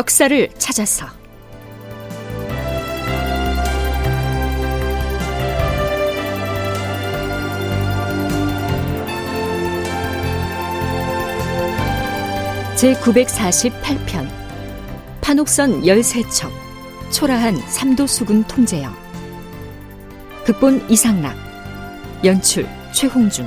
역사를 찾아서. 제 948편 판옥선 13척 초라한 삼도수군 통제영 극본 이상락 연출 최홍준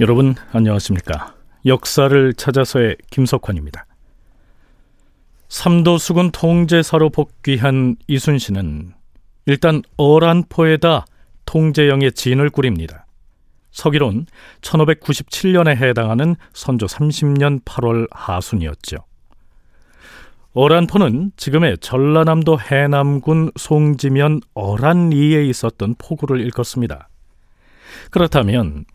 여러분 안녕하십니까? 역사를 찾아서의 김석환입니다. 삼도수군 통제사로 복귀한 이순신은 일단 어란포에다 통제영의 진을 꾸립니다. 서기론 1597년에 해당하는 선조 30년 8월 하순이었죠. 어란포는 지금의 전라남도 해남군 송지면 어란리에 있었던 포구를 일컫습니다. 그렇다면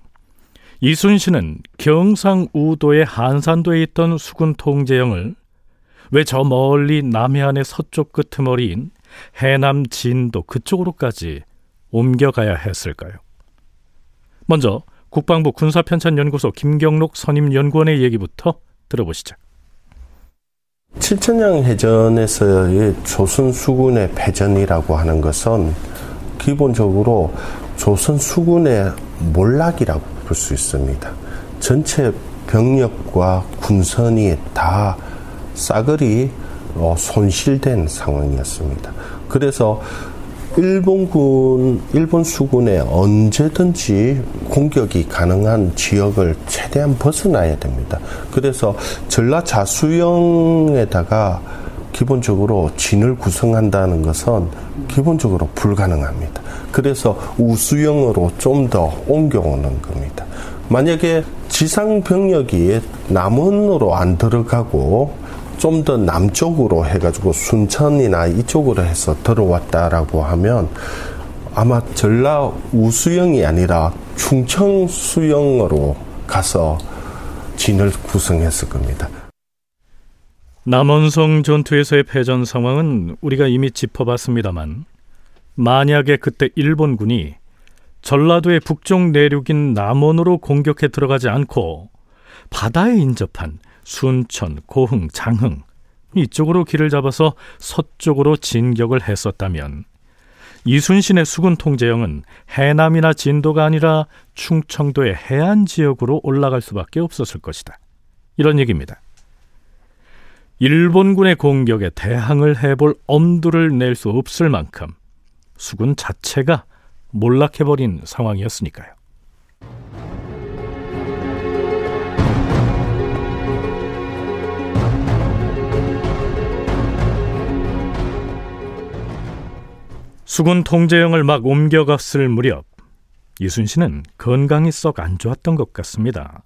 이순신은 경상우도의 한산도에 있던 수군 통제영을 왜 저 멀리 남해안의 서쪽 끄트머리인 해남 진도 그쪽으로까지 옮겨가야 했을까요? 먼저 국방부 군사편찬연구소 김경록 선임연구원의 얘기부터 들어보시죠. 칠천량 해전에서의 조선 수군의 패전이라고 하는 것은 기본적으로 조선 수군의 몰락이라고 볼 수 있습니다. 전체 병력과 군선이 다 싸그리 어, 손실된 상황이었습니다. 그래서 일본군, 일본 수군에 언제든지 공격이 가능한 지역을 최대한 벗어나야 됩니다. 그래서 전라 자수영에다가 기본적으로 진을 구성한다는 것은 기본적으로 불가능합니다. 그래서 우수형으로 좀 더 옮겨오는 겁니다. 만약에 지상 병력이 남원으로 안 들어가고 좀 더 남쪽으로 해가지고 순천이나 이쪽으로 해서 들어왔다라고 하면 아마 전라 우수형이 아니라 충청 수형으로 가서 진을 구성했을 겁니다. 남원성 전투에서의 패전 상황은 우리가 이미 짚어봤습니다만 만약에 그때 일본군이 전라도의 북쪽 내륙인 남원으로 공격해 들어가지 않고 바다에 인접한 순천, 고흥, 장흥 이쪽으로 길을 잡아서 서쪽으로 진격을 했었다면 이순신의 수군 통제형은 해남이나 진도가 아니라 충청도의 해안 지역으로 올라갈 수밖에 없었을 것이다. 이런 얘기입니다. 일본군의 공격에 대항을 해볼 엄두를 낼 수 없을 만큼 수군 자체가 몰락해버린 상황이었으니까요. 수군 통제영을 막 옮겨갔을 무렵 이순신은 건강이 썩 안 좋았던 것 같습니다.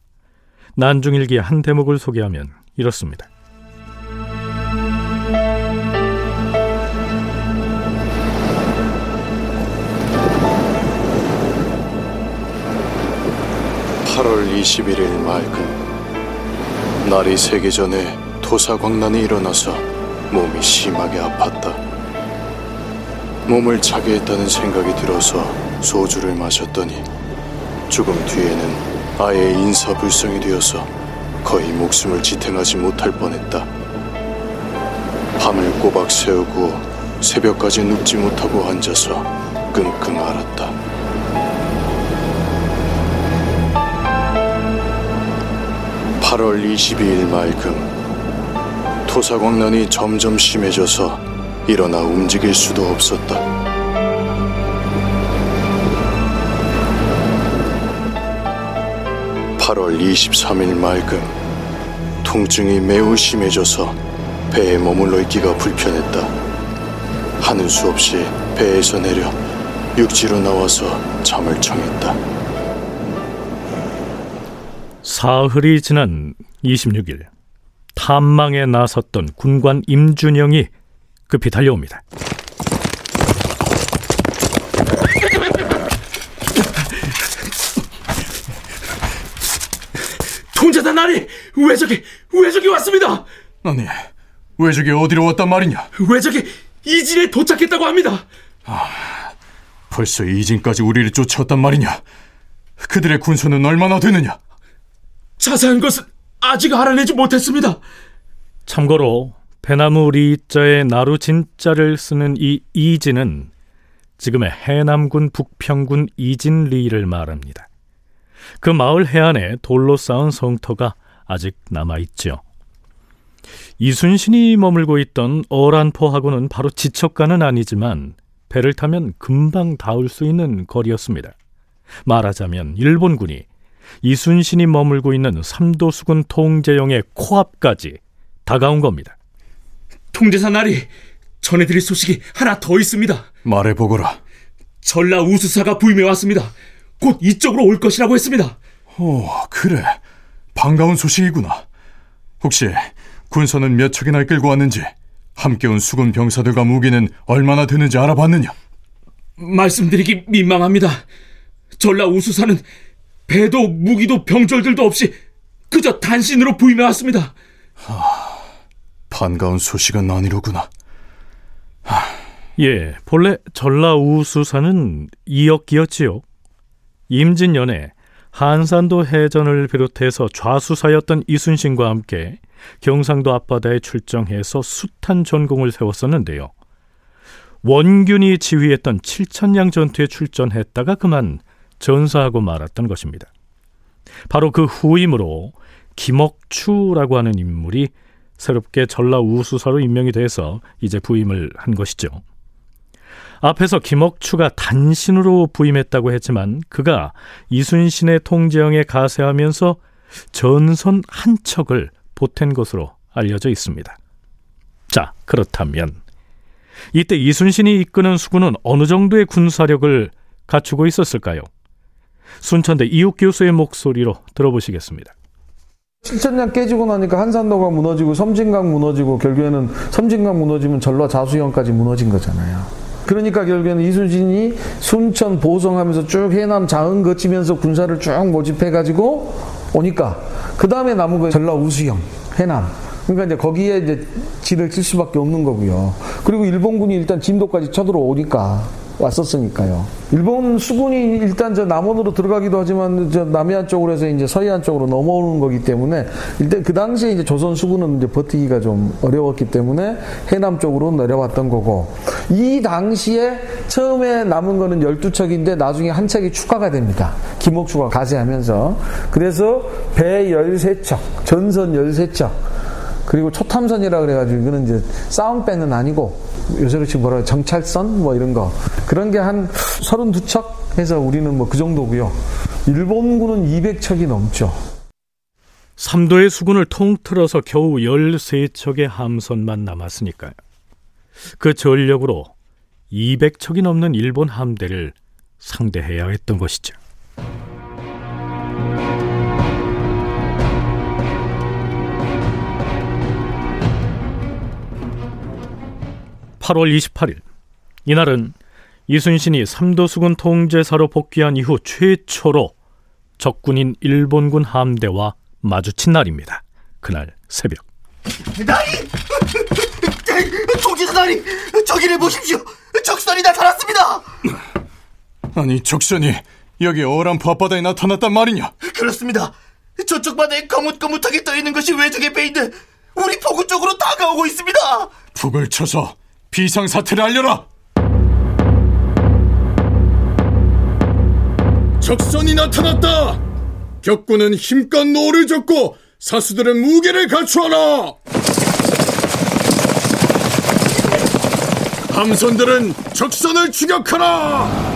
난중일기의 한 대목을 소개하면 이렇습니다. 8월 21일 맑은 날이 새기 전에 토사광난이 일어나서 몸이 심하게 아팠다. 몸을 차게 했다는 생각이 들어서 소주를 마셨더니 죽음 뒤에는 아예 인사불성이 되어서 거의 목숨을 지탱하지 못할 뻔했다. 밤을 꼬박 새우고 새벽까지 눕지 못하고 앉아서 끙끙 앓았다. 8월 22일 맑음 토사광난이 점점 심해져서 일어나 움직일 수도 없었다. (8월 23일) 맑음 통증이 매우 심해져서 배에 머물러 있기가 불편했다. 하는 수 없이 배에서 내려 육지로 나와서 잠을 청했다. 사흘이 지난 26일 탐망에 나섰던 군관 임준영이 급히 달려옵니다. 통제단 나리 왜적이 왜적이 왔습니다. 아니 왜적이 어디로 왔단 말이냐? 왜적이 이진에 도착했다고 합니다. 아 벌써 이진까지 우리를 쫓아왔단 말이냐? 그들의 군수는 얼마나 되느냐? 자세한 것은 아직 알아내지 못했습니다. 참고로 배나무 리자의 나루 진자를 쓰는 이 이진은 지금의 해남군 북평군 이진리를 말합니다. 그 마을 해안에 돌로 쌓은 성터가 아직 남아있죠. 이순신이 머물고 있던 어란포하고는 바로 지척가는 아니지만 배를 타면 금방 닿을 수 있는 거리였습니다. 말하자면 일본군이 이순신이 머물고 있는 삼도수군 통제영의 코앞까지 다가온 겁니다. 통제사 나리, 전해드릴 소식이 하나 더 있습니다. 말해보거라. 전라 우수사가 부임해 왔습니다. 곧 이쪽으로 올 것이라고 했습니다. 오, 그래. 반가운 소식이구나. 혹시 군선은 몇 척이나 끌고 왔는지, 함께 온 수군 병사들과 무기는 얼마나 되는지 알아봤느냐? 말씀드리기 민망합니다. 전라 우수사는 배도 무기도 병졸들도 없이 그저 단신으로 부임해 왔습니다. 반가운 소식은 아니로구나. 예, 본래 전라 우수사는 이역기였지요. 임진년에 한산도 해전을 비롯해서 좌수사였던 이순신과 함께 경상도 앞바다에 출정해서 숱한 전공을 세웠었는데요. 원균이 지휘했던 칠천량 전투에 출전했다가 그만 전사하고 말았던 것입니다. 바로 그 후임으로 김억추라고 하는 인물이 새롭게 전라 우수사로 임명이 돼서 이제 부임을 한 것이죠. 앞에서 김억추가 단신으로 부임했다고 했지만 그가 이순신의 통제형에 가세하면서 전선 한 척을 보탠 것으로 알려져 있습니다. 자, 그렇다면 이때 이순신이 이끄는 수군은 어느 정도의 군사력을 갖추고 있었을까요? 순천대 이욱 교수의 목소리로 들어보시겠습니다. 칠천량 깨지고 나니까 한산도가 무너지고 섬진강 무너지고 결국에는 섬진강 무너지면 전라 자수영까지 무너진 거잖아요. 그러니까 결국에는 이순신이 순천 보성하면서 쭉 해남 장흥 거치면서 군사를 쭉 모집해가지고 오니까 그 다음에 남은 거 전라 우수영 해남. 그러니까 이제 거기에 이제 진을 칠 수밖에 없는 거고요. 그리고 일본군이 일단 진도까지 쳐들어오니까 왔었으니까요. 일본 수군이 일단 저 남원으로 들어가기도 하지만 저 남해안 쪽으로 해서 이제 서해안 쪽으로 넘어오는 거기 때문에 일단 그 당시에 이제 조선 수군은 이제 버티기가 좀 어려웠기 때문에 해남 쪽으로 내려왔던 거고 이 당시에 처음에 남은 거는 12척인데 나중에 한 척이 추가가 됩니다. 김옥추가 가세하면서 그래서 배 13척, 전선 13척 그리고 초탐선이라 그래가지고 이거는 이제 싸움배는 아니고 요새같이 뭐라 정찰선 뭐 이런 거 그런 게 한 32척 해서 우리는 뭐 그 정도고요. 일본군은 200척이 넘죠. 삼도의 수군을 통틀어서 겨우 13척의 함선만 남았으니까요. 그 전력으로 200척이 넘는 일본 함대를 상대해야 했던 것이죠. 8월 28일 이날은 이순신이 삼도수군 통제사로 복귀한 이후 최초로 적군인 일본군 함대와 마주친 날입니다. 그날 새벽. 나리! 통제사 나리! 저기를 보십시오! 적선이 나타났습니다! 아니, 적선이 여기 어란포 앞바다에 나타났단 말이냐? 그렇습니다. 저쪽 바다에 거뭇거뭇하게 떠있는 것이 외적의 배인데 우리 포구 쪽으로 다가오고 있습니다! 북을 쳐서 비상사태를 알려라! 적선이 나타났다! 격군은 힘껏 노를 젓고 사수들은 무기를 갖추어라! 함선들은 적선을 추격하라!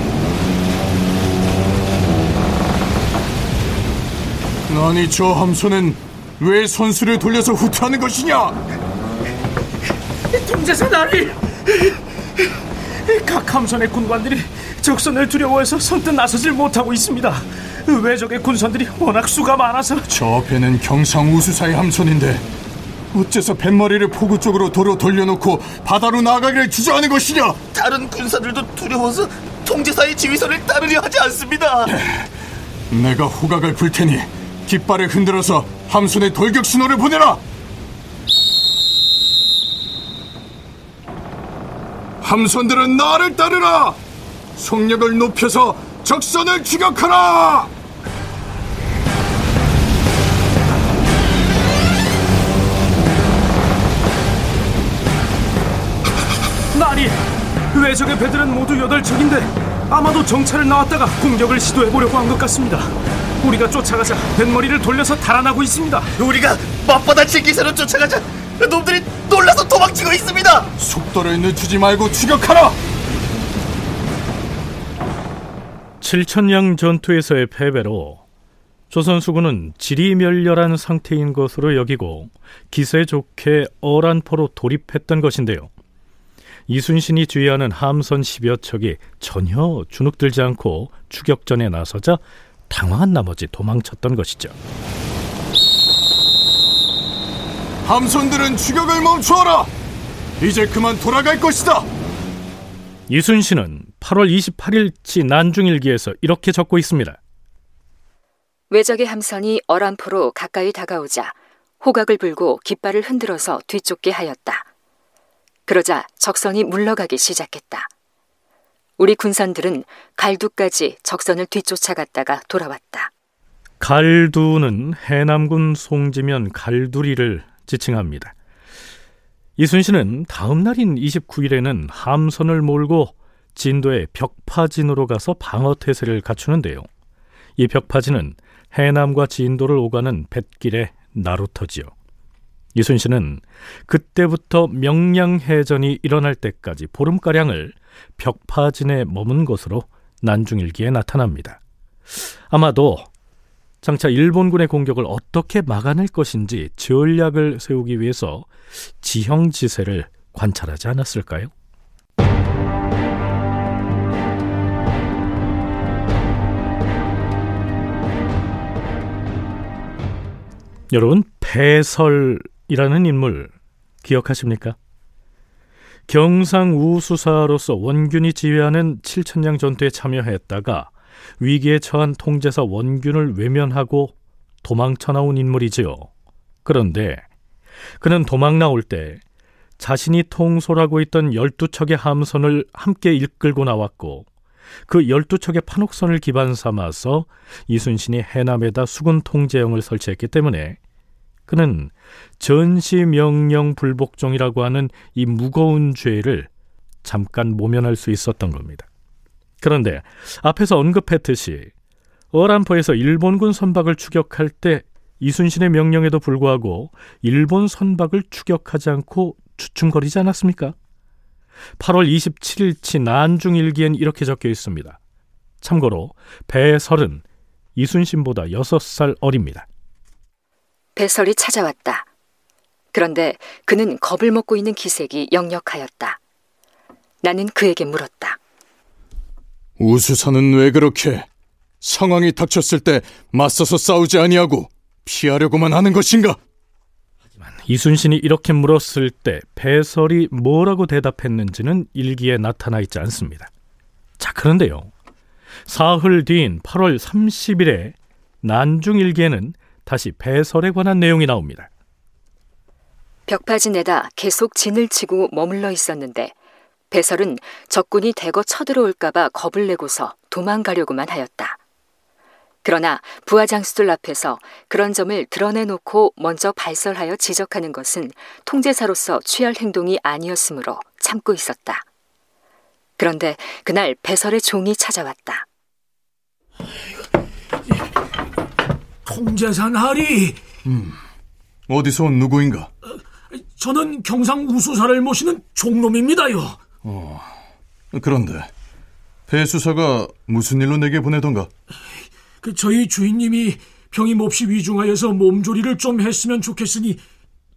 아니 저 함선은 왜 선수를 돌려서 후퇴하는 것이냐? 통제사 나리! 각 함선의 군관들이 적선을 두려워해서 선뜻 나서질 못하고 있습니다. 외적의 군선들이 워낙 수가 많아서 저 배는 경상 우수사의 함선인데 어째서 뱃머리를 포구 쪽으로 도로 돌려놓고 바다로 나가기를 주저하는 것이냐? 다른 군사들도 두려워서 통제사의 지휘선을 따르려 하지 않습니다. 내가 호각을 불 테니 깃발을 흔들어서 함선에 돌격 신호를 보내라. 함선들은 나를 따르라. 속력을 높여서 적선을 추격하라! 나리! 외적의 배들은 모두 여덟 척인데 아마도 정찰을 나왔다가 공격을 시도해보려고 한 것 같습니다. 우리가 쫓아가자 뱃머리를 돌려서 달아나고 있습니다. 우리가 맞받아칠 기세로 쫓아가자 놈들이 도망치고 있습니다. 속도를 늦추지 말고 추격하라! 칠천량 전투에서의 패배로 조선 수군은 지리멸렬한 상태인 것으로 여기고 기세 좋게 어란포로 돌입했던 것인데요. 이순신이 주의하는 함선 10여 척이 전혀 주눅들지 않고 추격전에 나서자 당황한 나머지 도망쳤던 것이죠. 함선들은 추격을 멈추어라! 이제 그만 돌아갈 것이다! 이순신은 8월 28일치 난중일기에서 이렇게 적고 있습니다. 외적의 함선이 어란포로 가까이 다가오자 호각을 불고 깃발을 흔들어서 뒤쫓게 하였다. 그러자 적선이 물러가기 시작했다. 우리 군선들은 갈두까지 적선을 뒤쫓아갔다가 돌아왔다. 갈두는 해남군 송지면 갈두리를 지칭합니다. 이순신은 다음 날인 29일에는 함선을 몰고 진도의 벽파진으로 가서 방어 태세를 갖추는데요. 이 벽파진은 해남과 진도를 오가는 뱃길의 나루터지요. 이순신은 그때부터 명량해전이 일어날 때까지 보름가량을 벽파진에 머문 것으로 난중일기에 나타납니다. 아마도 장차 일본군의 공격을 어떻게 막아낼 것인지 전략을 세우기 위해서 지형 지세를 관찰하지 않았을까요? 여러분, 배설이라는 인물 기억하십니까? 경상우수사로서 원균이 지휘하는 칠천량 전투에 참여했다가 위기에 처한 통제사 원균을 외면하고 도망쳐 나온 인물이지요. 그런데 그는 도망 나올 때 자신이 통솔하고 있던 12척의 함선을 함께 이끌고 나왔고 그 12척의 판옥선을 기반 삼아서 이순신이 해남에다 수군 통제영을 설치했기 때문에 그는 전시명령 불복종이라고 하는 이 무거운 죄를 잠깐 모면할 수 있었던 겁니다. 그런데 앞에서 언급했듯이 어란포에서 일본군 선박을 추격할 때 이순신의 명령에도 불구하고 일본 선박을 추격하지 않고 주춤거리지 않았습니까? 8월 27일치 난중일기엔 이렇게 적혀 있습니다. 참고로 배설은 이순신보다 6살 어립니다. 배설이 찾아왔다. 그런데 그는 겁을 먹고 있는 기색이 역력하였다. 나는 그에게 물었다. 우수사는 왜 그렇게 상황이 닥쳤을 때 맞서서 싸우지 아니하고 피하려고만 하는 것인가? 이순신이 이렇게 물었을 때 배설이 뭐라고 대답했는지는 일기에 나타나 있지 않습니다. 자, 그런데요. 사흘 뒤인 8월 30일에 난중일기에는 다시 배설에 관한 내용이 나옵니다. 벽파진에다 계속 진을 치고 머물러 있었는데 배설은 적군이 대거 쳐들어올까봐 겁을 내고서 도망가려고만 하였다. 그러나 부하장수들 앞에서 그런 점을 드러내놓고 먼저 발설하여 지적하는 것은 통제사로서 취할 행동이 아니었으므로 참고 있었다. 그런데 그날 배설의 종이 찾아왔다. 통제산 하리. 음, 어디서 온 누구인가? 저는 경상 우수사를 모시는 종놈입니다요. 어, 그런데 배수사가 무슨 일로 내게 보내던가? 그 저희 주인님이 병이 몹시 위중하여서 몸조리를 좀 했으면 좋겠으니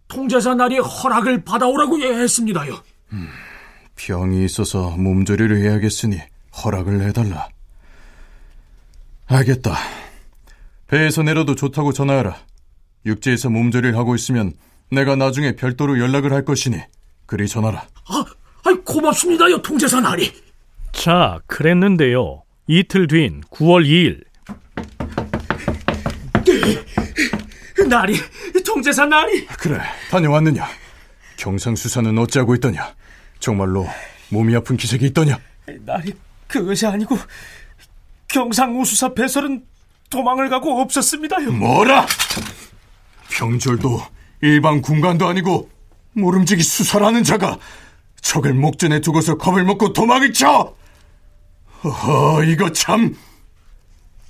통제사 날이 허락을 받아오라고 했습니다요. 음, 병이 있어서 몸조리를 해야겠으니 허락을 해달라. 알겠다. 배에서 내려도 좋다고 전화하라. 육지에서 몸조리를 하고 있으면 내가 나중에 별도로 연락을 할 것이니 그리 전하라. 아, 아 고맙습니다요, 통제사 나리. 자, 그랬는데요. 이틀 뒤인 9월 2일. 나리, 통제사 나리. 그래, 다녀왔느냐? 경상수사는 어찌하고 있더냐? 정말로 몸이 아픈 기색이 있더냐? 나리, 그것이 아니고 경상우수사 배설은 도망을 가고 없었습니다요. 뭐라? 병졸도 일반 군관도 아니고 모름지기 수사라는 자가 적을 목전에 두고서 겁을 먹고 도망을 쳐! 어 이거 참...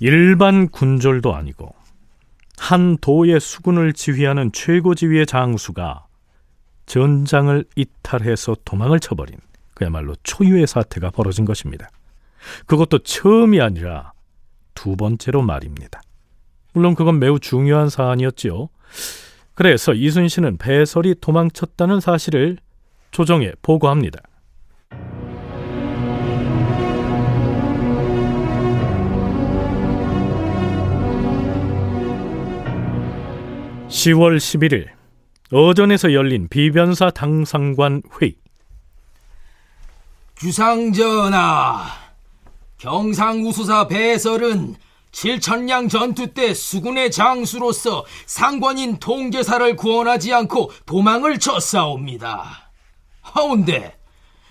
일반 군졸도 아니고 한 도의 수군을 지휘하는 최고 지휘의 장수가 전장을 이탈해서 도망을 쳐버린 그야말로 초유의 사태가 벌어진 것입니다. 그것도 처음이 아니라 두 번째로 말입니다. 물론 그건 매우 중요한 사안이었지요. 그래서 이순신은 배설이 도망쳤다는 사실을 조정에 보고합니다. 10월 11일 어전에서 열린 비변사 당상관 회의. 주상전하, 경상우수사 배설은 칠천량 전투 때 수군의 장수로서 상관인 통제사를 구원하지 않고 도망을 쳤사옵니다. 하운데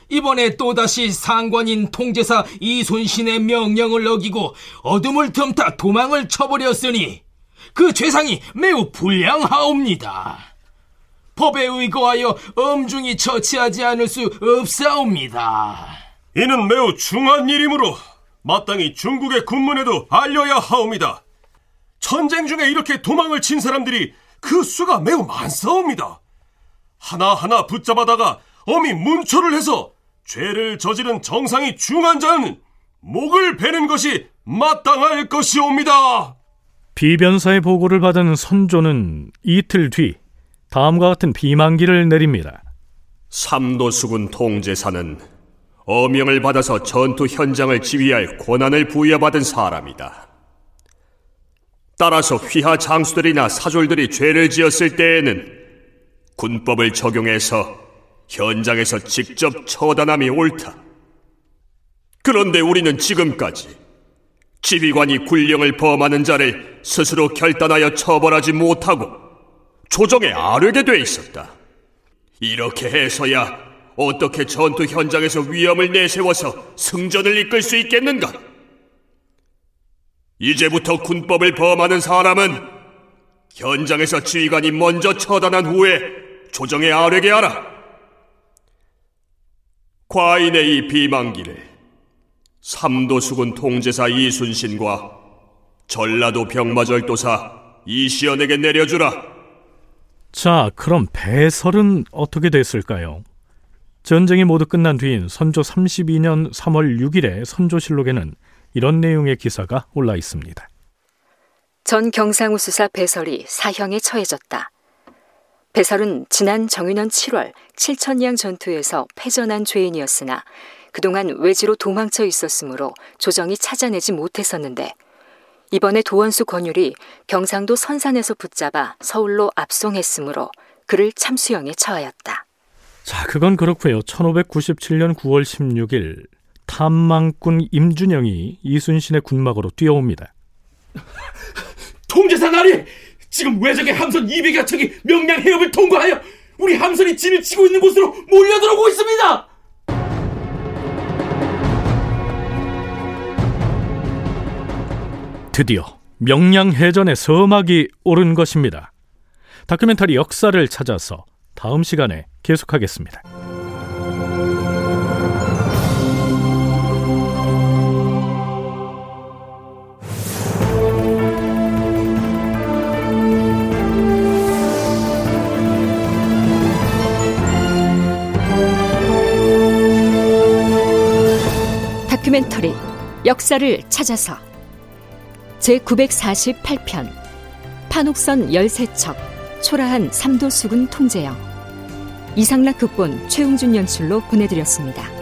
이번에 또다시 상관인 통제사 이순신의 명령을 어기고 어둠을 틈타 도망을 쳐버렸으니 그 죄상이 매우 불량하옵니다. 법에 의거하여 엄중히 처치하지 않을 수 없사옵니다. 이는 매우 중한 일이므로 마땅히 중국의 군문에도 알려야 하옵니다. 전쟁 중에 이렇게 도망을 친 사람들이 그 수가 매우 많사옵니다. 하나하나 붙잡아다가 엄히 문초를 해서 죄를 저지른 정상이 중한 자는 목을 베는 것이 마땅할 것이옵니다. 비변사의 보고를 받은 선조는 이틀 뒤 다음과 같은 비만기를 내립니다. 삼도수군 통제사는 어명을 받아서 전투 현장을 지휘할 권한을 부여받은 사람이다. 따라서 휘하 장수들이나 사졸들이 죄를 지었을 때에는 군법을 적용해서 현장에서 직접 처단함이 옳다. 그런데 우리는 지금까지 지휘관이 군령을 범하는 자를 스스로 결단하여 처벌하지 못하고 조정에 아뢰게 돼 있었다. 이렇게 해서야 어떻게 전투 현장에서 위험을 내세워서 승전을 이끌 수 있겠는가? 이제부터 군법을 범하는 사람은 현장에서 지휘관이 먼저 처단한 후에 조정에 아뢰게 하라. 과인의 이 비만기를 삼도수군 통제사 이순신과 전라도 병마절도사 이시연에게 내려주라. 자, 그럼 배설은 어떻게 됐을까요? 전쟁이 모두 끝난 뒤인 선조 32년 3월 6일에 선조실록에는 이런 내용의 기사가 올라 있습니다. 전 경상우 수사 배설이 사형에 처해졌다. 배설은 지난 정윤원 7월 칠천량 전투에서 패전한 죄인이었으나 그동안 외지로 도망쳐 있었으므로 조정이 찾아내지 못했었는데 이번에 도원수 권율이 경상도 선산에서 붙잡아 서울로 압송했으므로 그를 참수형에 처하였다. 자, 그건 그렇고요. 1597년 9월 16일 탐망꾼 임준영이 이순신의 군막으로 뛰어옵니다. 통제사 나리! 지금 외적의 함선 200여 척이 명량 해협을 통과하여 우리 함선이 진을 치고 있는 곳으로 몰려들어오고 있습니다! 드디어 명량 해전의 서막이 오른 것입니다. 다큐멘터리 역사를 찾아서 다음 시간에 계속하겠습니다. 다큐멘터리 역사를 찾아서 제948편 판옥선 13척 초라한 삼도수군 통제영 이상락 극본 최웅준 연출로 보내드렸습니다.